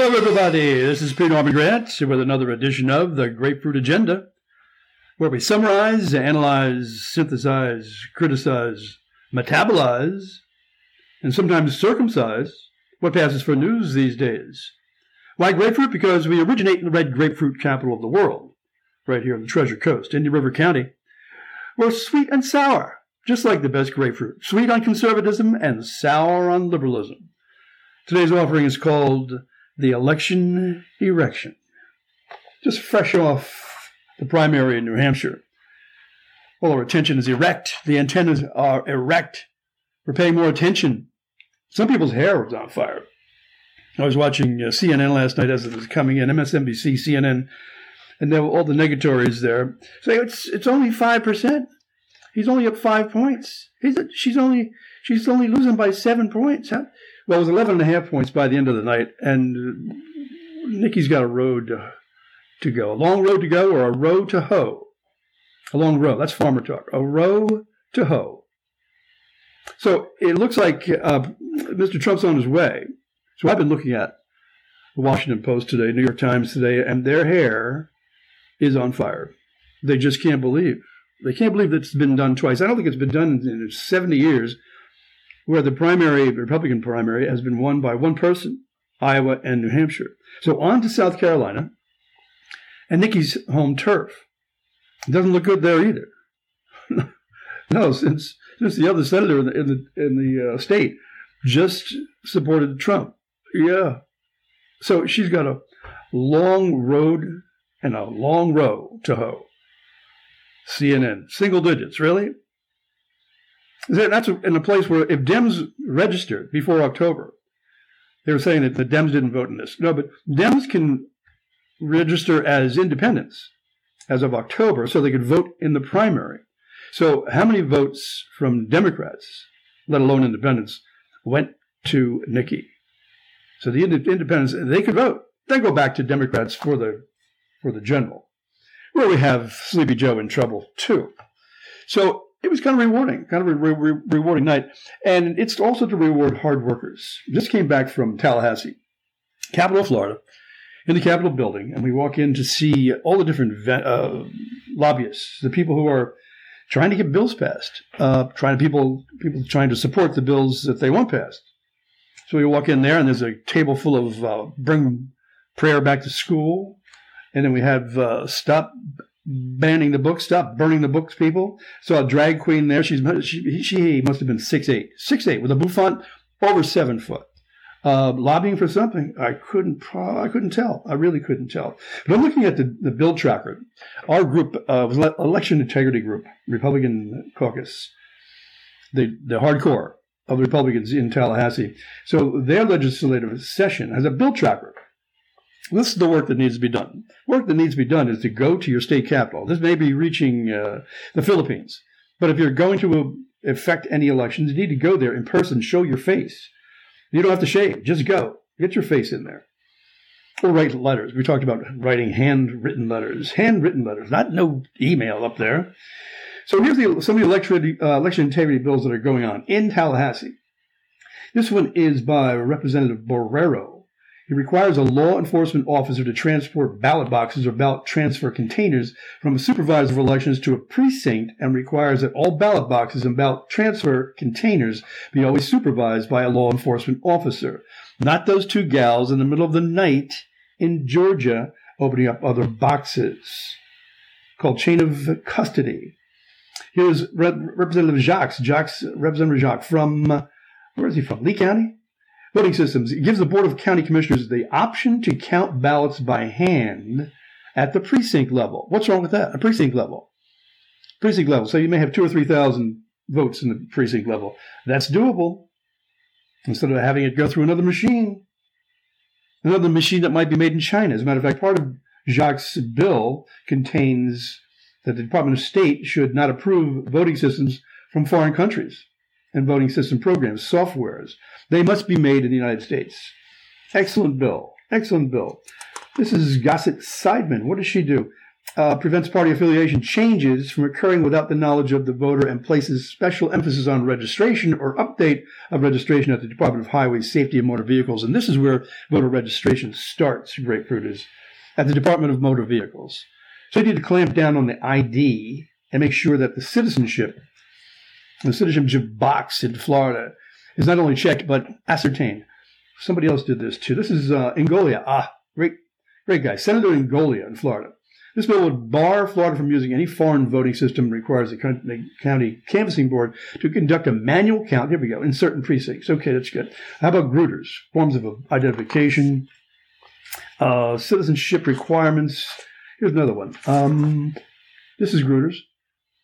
Hello, everybody. This is Peter Norman Grant with another edition of the Grapefruit Agenda, where we summarize, analyze, synthesize, criticize, metabolize, and sometimes circumcise what passes for news these days. Why grapefruit? Because we originate in the red grapefruit capital of the world, right here on the Treasure Coast, Indian River County. We're sweet and sour, just like the best grapefruit. Sweet on conservatism and sour on liberalism. Today's offering is called the election erection. Just fresh off the primary in New Hampshire. All our attention is erect. The antennas are erect. We're paying more attention. Some people's hair was on fire. I was watching uh, CNN last night as it was coming in, MSNBC, CNN, and there were all the negatories there. So it's it's only five percent. He's only up five points. He's she's only she's only losing by seven points. Well, it was 11 and a half points by the end of the night, and Nikki's got a road to, to go. A long road to go or a row to hoe. A long row. That's farmer talk. A row to hoe. So it looks like uh, Mr. Trump's on his way. So I've been looking at the Washington Post today, New York Times today, and their hair is on fire. They just can't believe. They can't believe that it's been done twice. I don't think it's been done in 70 years where the primary, Republican primary, has been won by one person, Iowa and New Hampshire. So on to South Carolina, and Nikki's home turf. It doesn't look good there either. no, since since the other senator in the in the, in the uh, state just supported Trump. Yeah, so she's got a long road and a long row to hoe. CNN, single digits, really? That's in a place where if Dems registered before October, they were saying that the Dems didn't vote in this. No, but Dems can register as independents as of October so they could vote in the primary. So, how many votes from Democrats, let alone independents, went to Nikki? So the independents they could vote. Then go back to Democrats for the for the general, where we have Sleepy Joe in trouble too. So it was kind of rewarding, kind of a re- re- rewarding night. And it's also to reward hard workers. Just came back from Tallahassee, capital of Florida, in the Capitol building, and we walk in to see all the different uh, lobbyists, the people who are trying to get bills passed, uh, trying to people people trying to support the bills that they want passed. So we walk in there, and there's a table full of uh, bring prayer back to school, and then we have uh, stop banning the books, stop burning the books, people. Saw a drag queen there. She's she, she must have been six eight, six eight with a bouffant over seven foot. Uh, lobbying for something, I couldn't. I couldn't tell. I really couldn't tell. But I'm looking at the, the bill tracker. Our group uh, was election integrity group, Republican caucus, the the hardcore of the Republicans in Tallahassee. So their legislative session has a bill tracker this is the work that needs to be done. Work that needs to be done is to go to your state capital. This may be reaching uh, the Philippines, but if you're going to affect any elections, you need to go there in person, show your face. You don't have to shave, just go. Get your face in there. Or write letters. We talked about writing handwritten letters. Handwritten letters, not no email up there. So here's the, some of the election, uh, election integrity bills that are going on in Tallahassee. This one is by Representative Borrero it requires a law enforcement officer to transport ballot boxes or ballot transfer containers from a supervisor of elections to a precinct and requires that all ballot boxes and ballot transfer containers be always supervised by a law enforcement officer. Not those two gals in the middle of the night in Georgia opening up other boxes. Called chain of custody. Here's Representative Jacques, Jacques, Representative Jacques from, where is he from? Lee County? Voting systems. It gives the Board of County Commissioners the option to count ballots by hand at the precinct level. What's wrong with that? A precinct level. Precinct level. So you may have two or three thousand votes in the precinct level. That's doable. Instead of having it go through another machine. Another machine that might be made in China. As a matter of fact, part of Jacques' bill contains that the Department of State should not approve voting systems from foreign countries and voting system programs, softwares. They must be made in the United States. Excellent bill. Excellent bill. This is Gossett Seidman. What does she do? uh, prevents party affiliation changes from occurring without the knowledge of the voter and places special emphasis on registration or update of registration at the Department of Highway Safety and Motor Vehicles. And this is where voter registration starts, Grapefruit is, at the Department of Motor Vehicles. So you need to clamp down on the ID and make sure that the citizenship, the citizenship box in Florida is not only checked but ascertained. Somebody else did this too. This is uh, Ingoglia. Ah, great, great guy. Senator Ingoglia in Florida. This bill would bar Florida from using any foreign voting system and requires the county canvassing board to conduct a manual count. Here we go, in certain precincts. Okay, that's good. How about Gruters? Forms of identification, uh, citizenship requirements. Here's another one. Um, this is Gruters.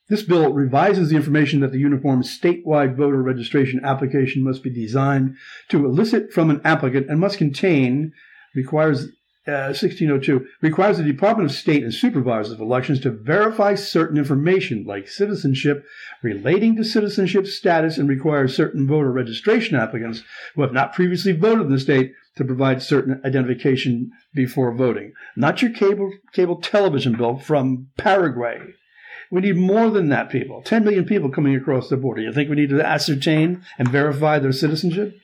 This bill revises the information that the uniform statewide voter registration application must be designed to elicit from an applicant and must contain, requires 1602 uh, requires the Department of State and supervisors of elections to verify certain information like citizenship relating to citizenship status and requires certain voter registration applicants who have not previously voted in the state to provide certain identification before voting. Not your cable cable television bill from Paraguay. We need more than that, people. 10 million people coming across the border. You think we need to ascertain and verify their citizenship?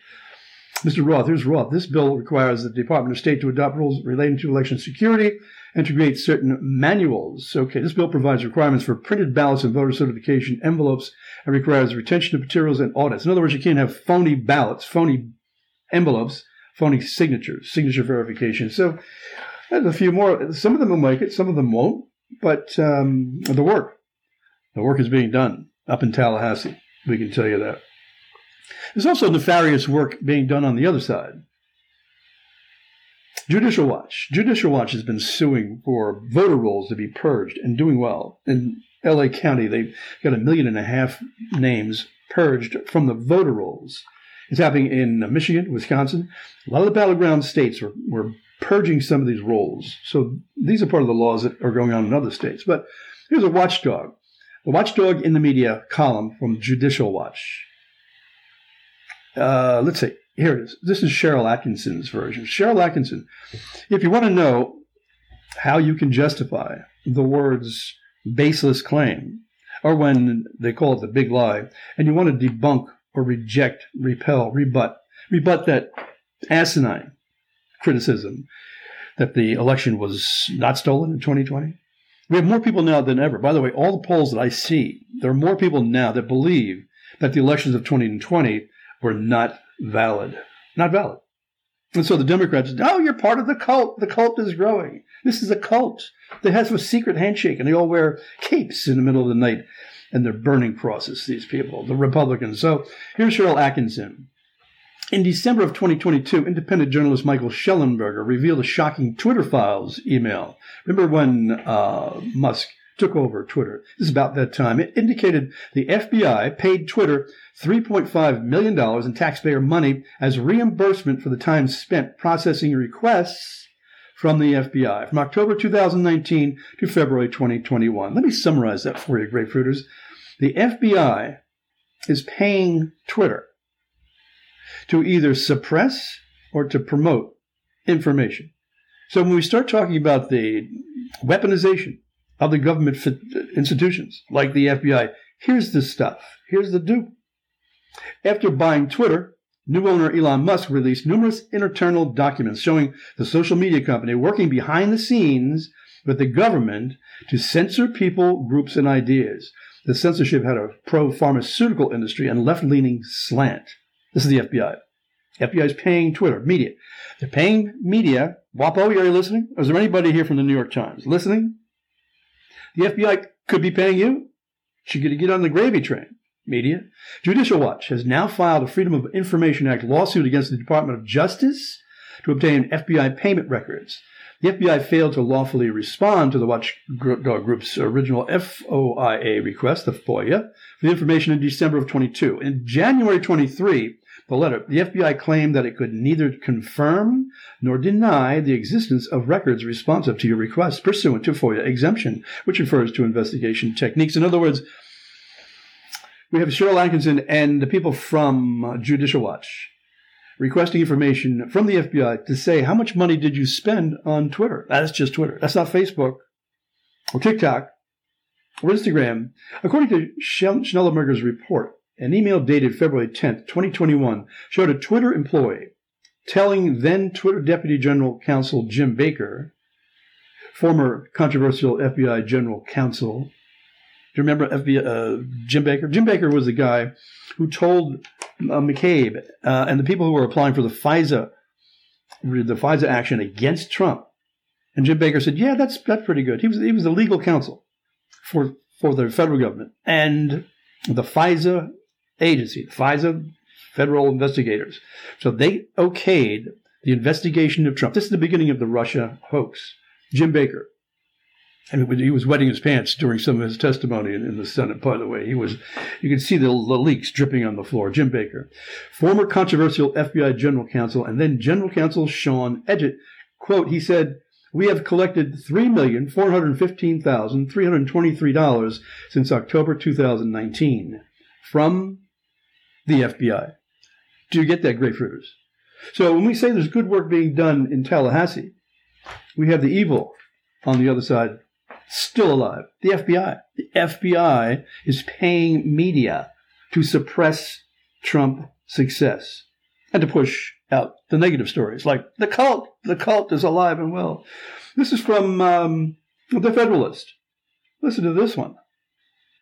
Mr. Roth, here's Roth. This bill requires the Department of State to adopt rules relating to election security and to create certain manuals. Okay, this bill provides requirements for printed ballots and voter certification envelopes and requires retention of materials and audits. In other words, you can't have phony ballots, phony envelopes, phony signatures, signature verification. So there's a few more. Some of them will make it, some of them won't. But um, the work, the work is being done up in Tallahassee. We can tell you that. There's also nefarious work being done on the other side. Judicial Watch. Judicial Watch has been suing for voter rolls to be purged and doing well. In LA County, they've got a million and a half names purged from the voter rolls. It's happening in Michigan, Wisconsin. A lot of the battleground states were, were purging some of these roles. So these are part of the laws that are going on in other states. But here's a watchdog. The watchdog in the media column from Judicial Watch. Uh, let's see. Here it is. This is Sharyl Attkisson's version. Sharyl Attkisson, if you want to know how you can justify the words baseless claim, or when they call it the big lie, and you want to debunk or reject, repel, rebut, rebut that asinine criticism that the election was not stolen in 2020. We have more people now than ever. By the way, all the polls that I see, there are more people now that believe that the elections of 2020 were not valid. Not valid. And so the Democrats, oh, you're part of the cult. The cult is growing. This is a cult. They have a secret handshake and they all wear capes in the middle of the night and they're burning crosses, these people, the Republicans. So here's Sharyl Attkisson. In December of 2022, independent journalist Michael Shellenberger revealed a shocking Twitter files email. Remember when uh, Musk took over Twitter. This is about that time. It indicated the FBI paid Twitter $3.5 million in taxpayer money as reimbursement for the time spent processing requests from the FBI from October 2019 to February 2021. Let me summarize that for you, grapefruiters. The FBI is paying Twitter to either suppress or to promote information. So when we start talking about the weaponization of the government institutions like the FBI. Here's the stuff. Here's the dupe. After buying Twitter, new owner Elon Musk released numerous internal documents showing the social media company working behind the scenes with the government to censor people, groups, and ideas. The censorship had a pro pharmaceutical industry and left leaning slant. This is the FBI. FBI is paying Twitter, media. They're paying media. WAPO, are you listening? Is there anybody here from the New York Times listening? The FBI could be paying you. Should get to get on the gravy train. Media. Judicial Watch has now filed a Freedom of Information Act lawsuit against the Department of Justice to obtain FBI payment records. The FBI failed to lawfully respond to the Watchdog uh, Group's original FOIA request, the FOIA, for the information in December of 22. In January 23, the letter, the FBI claimed that it could neither confirm nor deny the existence of records responsive to your request pursuant to FOIA exemption, which refers to investigation techniques. In other words, we have Sharyl Attkisson and the people from Judicial Watch requesting information from the FBI to say how much money did you spend on Twitter? That's just Twitter. That's not Facebook. or TikTok or Instagram. According to Shellenberger's report, an email dated February 10th, 2021, showed a Twitter employee telling then Twitter Deputy General Counsel Jim Baker, former controversial FBI General Counsel. Do you remember FBI, uh, Jim Baker? Jim Baker was the guy who told uh, McCabe uh, and the people who were applying for the FISA, the FISA action against Trump. And Jim Baker said, "Yeah, that's that's pretty good." He was he was the legal counsel for for the federal government and the FISA agency, FISA federal investigators. So they okayed the investigation of Trump. This is the beginning of the Russia hoax. Jim Baker. And he was wetting his pants during some of his testimony in, the Senate. By the way, he was, you could see the, the leaks dripping on the floor. Jim Baker, former controversial FBI general counsel, and then general counsel Sean Edgett, quote, he said, we have collected $3,415,323 since October 2019 from the FBI. Do you get that, grapefruiters? So when we say there's good work being done in Tallahassee, we have the evil on the other side still alive. The FBI. The FBI is paying media to suppress Trump success and to push out the negative stories like the cult. The cult is alive and well. This is from um, the Federalist. Listen to this one.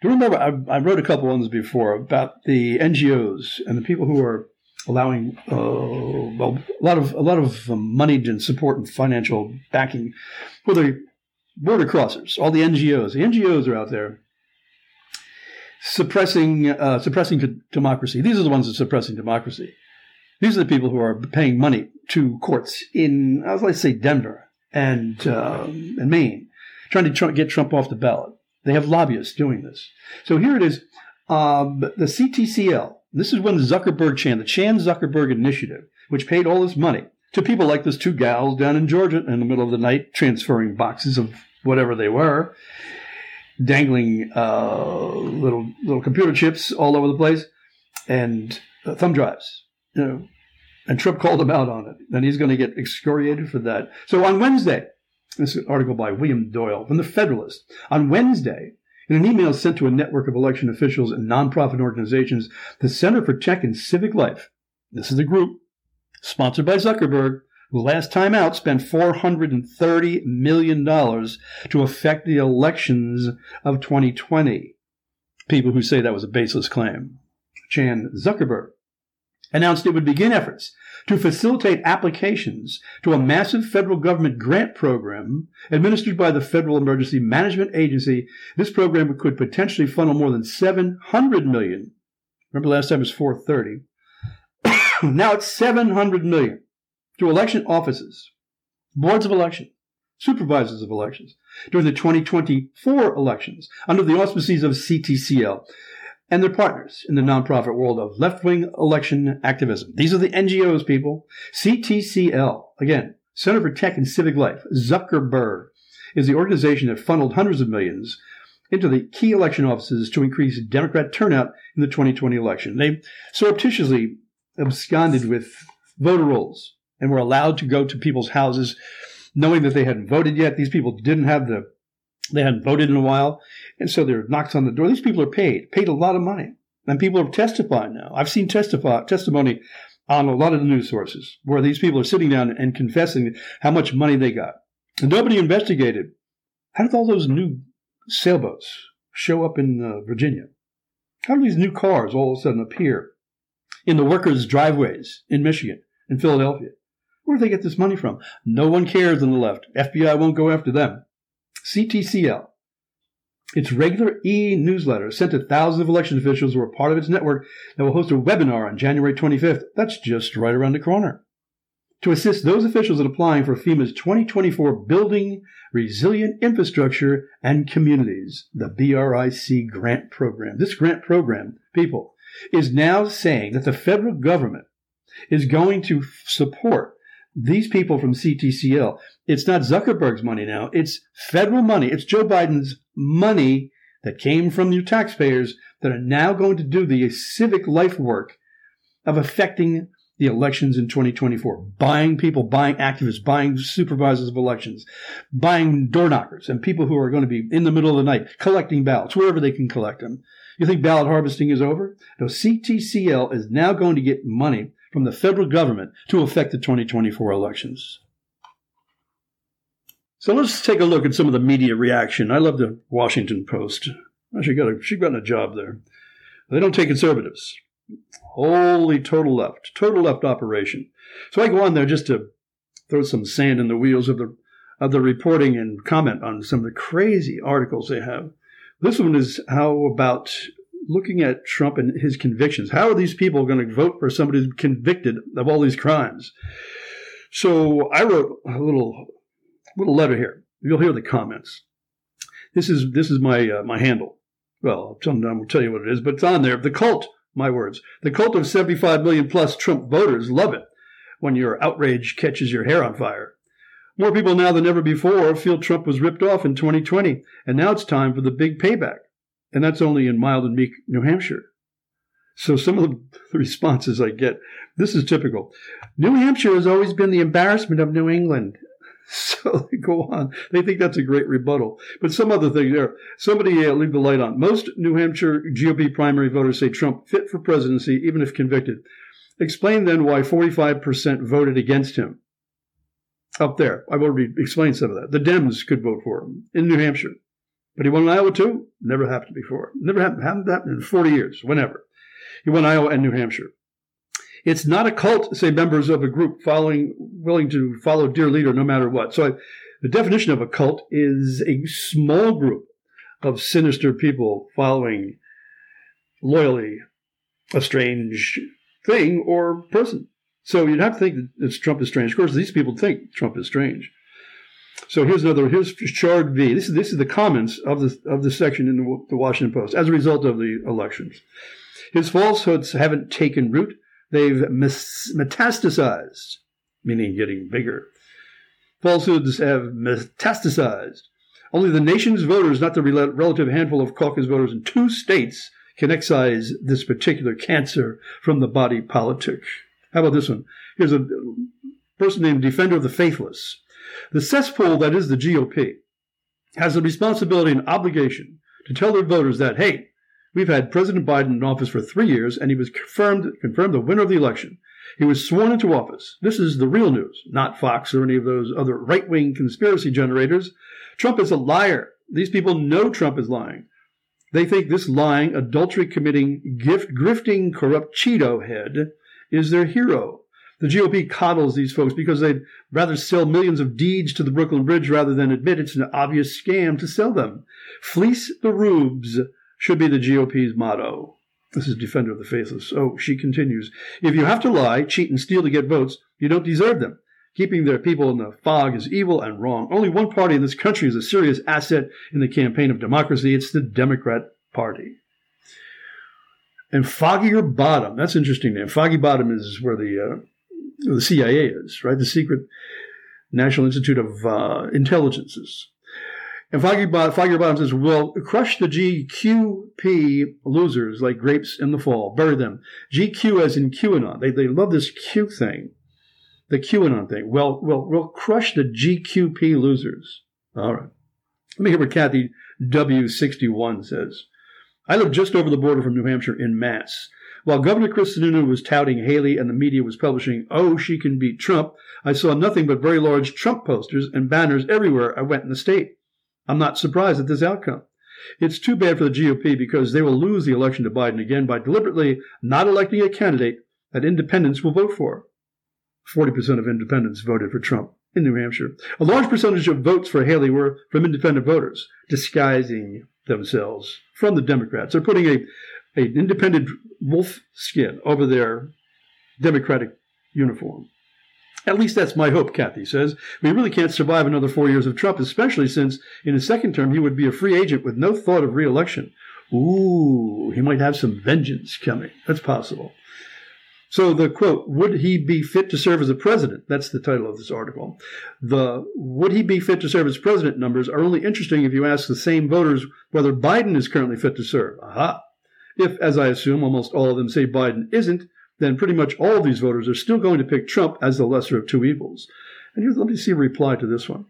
Do you remember? I, I, wrote a couple ones before about the NGOs and the people who are allowing uh, well, a lot of a lot of money and support and financial backing for the border crossers, all the NGOs. The NGOs are out there suppressing uh, suppressing democracy. These are the ones that are suppressing democracy. These are the people who are paying money to courts in, I say, Denver and uh, and Maine, trying to try, get Trump off the ballot. They have lobbyists doing this. So here it is. Um, the CTCL. This is when Zuckerberg Chan, the Chan Zuckerberg Initiative, which paid all this money to people like those two gals down in Georgia in the middle of the night, transferring boxes of whatever they were, dangling uh, little little computer chips all over the place, and uh, thumb drives. You know, and Trump called him out on it, and he's going to get excoriated for that. So on Wednesday, this is an article by William Doyle from the Federalist. On Wednesday, in an email sent to a network of election officials and nonprofit organizations, the Center for Tech and Civic Life, this is a group sponsored by Zuckerberg, who last time out spent $430 million to affect the elections of 2020. People who say that was a baseless claim. Chan Zuckerberg announced it would begin efforts to facilitate applications to a massive federal government grant program administered by the Federal Emergency Management Agency. This program could potentially funnel more than 700 million. Remember last time it was 430. now it's 700 million to election offices, boards of election, supervisors of elections during the 2024 elections under the auspices of CTCL and their partners in the nonprofit world of left wing election activism. These are the NGOs, people. CTCL, again, Center for Tech and Civic Life, Zuckerberg, is the organization that funneled hundreds of millions into the key election offices to increase Democrat turnout in the 2020 election. They surreptitiously absconded with voter rolls and were allowed to go to people's houses knowing that they hadn't voted yet. These people didn't have the they hadn't voted in a while. And so there are knocks on the door. These people are paid, paid a lot of money. And people are testifying now. I've seen testify, testimony on a lot of the news sources where these people are sitting down and confessing how much money they got. And nobody investigated. How did all those new sailboats show up in uh, Virginia? How do these new cars all of a sudden appear in the workers' driveways in Michigan, and Philadelphia? Where do they get this money from? No one cares on the left. FBI won't go after them. CTCL, its regular e newsletter sent to thousands of election officials who are part of its network that will host a webinar on January 25th. That's just right around the corner. To assist those officials in applying for FEMA's 2024 Building Resilient Infrastructure and Communities, the BRIC grant program. This grant program, people, is now saying that the federal government is going to support these people from CTCL, it's not Zuckerberg's money now. It's federal money. It's Joe Biden's money that came from your taxpayers that are now going to do the civic life work of affecting the elections in 2024, buying people, buying activists, buying supervisors of elections, buying door knockers, and people who are going to be in the middle of the night collecting ballots, wherever they can collect them. You think ballot harvesting is over? No, CTCL is now going to get money from the federal government to affect the 2024 elections. So let's take a look at some of the media reaction. I love the Washington Post. She got a, she got a job there. They don't take conservatives. Holy total left, total left operation. So I go on there just to throw some sand in the wheels of the of the reporting and comment on some of the crazy articles they have. This one is how about looking at Trump and his convictions. How are these people going to vote for somebody who's convicted of all these crimes? So I wrote a little little letter here. You'll hear the comments. This is this is my uh, my handle. Well, sometime I'll tell you what it is, but it's on there. The cult, my words. The cult of 75 million plus Trump voters love it when your outrage catches your hair on fire. More people now than ever before feel Trump was ripped off in 2020, and now it's time for the big payback. And that's only in mild and meek New Hampshire. So some of the responses I get, this is typical. New Hampshire has always been the embarrassment of New England. So they go on. They think that's a great rebuttal. But some other thing there. Somebody uh, leave the light on. Most New Hampshire GOP primary voters say Trump fit for presidency, even if convicted. Explain then why 45% voted against him. Up there. I've already explained some of that. The Dems could vote for him in New Hampshire. But he won Iowa too? Never happened before. Never happened, happened, happened in 40 years, whenever. He won Iowa and New Hampshire. It's not a cult, say members of a group following, willing to follow dear leader no matter what. So I, the definition of a cult is a small group of sinister people following loyally a strange thing or person. So you'd have to think that Trump is strange. Of course, these people think Trump is strange. So here's another. Here's Chard V. This is this is the comments of the of the section in the, the Washington Post as a result of the elections. His falsehoods haven't taken root. They've metastasized, meaning getting bigger. Falsehoods have metastasized. Only the nation's voters, not the relative handful of caucus voters in two states, can excise this particular cancer from the body politic. How about this one? Here's a person named Defender of the Faithless. The cesspool that is the GOP has a responsibility and obligation to tell their voters that, hey, We've had President Biden in office for three years, and he was confirmed confirmed the winner of the election. He was sworn into office. This is the real news, not Fox or any of those other right wing conspiracy generators. Trump is a liar. These people know Trump is lying. They think this lying, adultery committing, gift grifting, corrupt Cheeto head is their hero. The GOP coddles these folks because they'd rather sell millions of deeds to the Brooklyn Bridge rather than admit it's an obvious scam to sell them. Fleece the rubes should be the GOP's motto. This is Defender of the Faithless. Oh, she continues. If you have to lie, cheat, and steal to get votes, you don't deserve them. Keeping their people in the fog is evil and wrong. Only one party in this country is a serious asset in the campaign of democracy. It's the Democrat Party. And Foggier Bottom, that's interesting name. Foggy Bottom is where the uh, the CIA is, right? The secret National Institute of uh, Intelligences. And Foggy, Bottom says, "We'll crush the GQP losers like grapes in the fall. Bury them. GQ as in QAnon. They, they love this Q thing, the QAnon thing. Well, we'll, we'll crush the GQP losers. All right. Let me hear what Kathy W61 says. I live just over the border from New Hampshire in Mass. While Governor Chris Sununu was touting Haley and the media was publishing, oh, she can beat Trump, I saw nothing but very large Trump posters and banners everywhere I went in the state. I'm not surprised at this outcome. It's too bad for the GOP because they will lose the election to Biden again by deliberately not electing a candidate that independents will vote for. 40% of independents voted for Trump in New Hampshire. A large percentage of votes for Haley were from independent voters, disguising themselves from the Democrats. They're putting a, an independent wolf skin over their Democratic uniform. At least that's my hope, Kathy says. We really can't survive another four years of Trump, especially since in his second term he would be a free agent with no thought of reelection. Ooh, he might have some vengeance coming. That's possible. So the quote, would he be fit to serve as a president? That's the title of this article. The would he be fit to serve as president numbers are only interesting if you ask the same voters whether Biden is currently fit to serve. Aha. If, as I assume, almost all of them say Biden isn't, then pretty much all of these voters are still going to pick Trump as the lesser of two evils. And here's, let me see a reply to this one.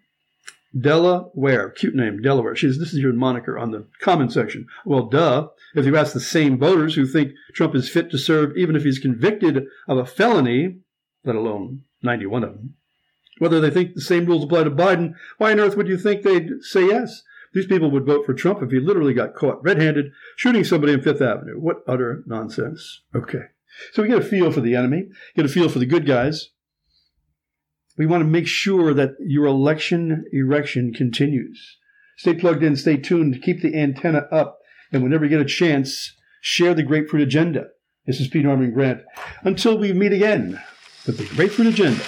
Delaware, cute name, Delaware. She says, this is your moniker on the comment section. Well, duh. If you ask the same voters who think Trump is fit to serve, even if he's convicted of a felony, let alone 91 of them, whether they think the same rules apply to Biden, why on earth would you think they'd say yes? These people would vote for Trump if he literally got caught red handed shooting somebody in Fifth Avenue. What utter nonsense. Okay. So we get a feel for the enemy, get a feel for the good guys. We want to make sure that your election erection continues. Stay plugged in, stay tuned, keep the antenna up, and whenever you get a chance, share the Grapefruit Agenda. This is Pete Armin Grant. Until we meet again with the Grapefruit Agenda.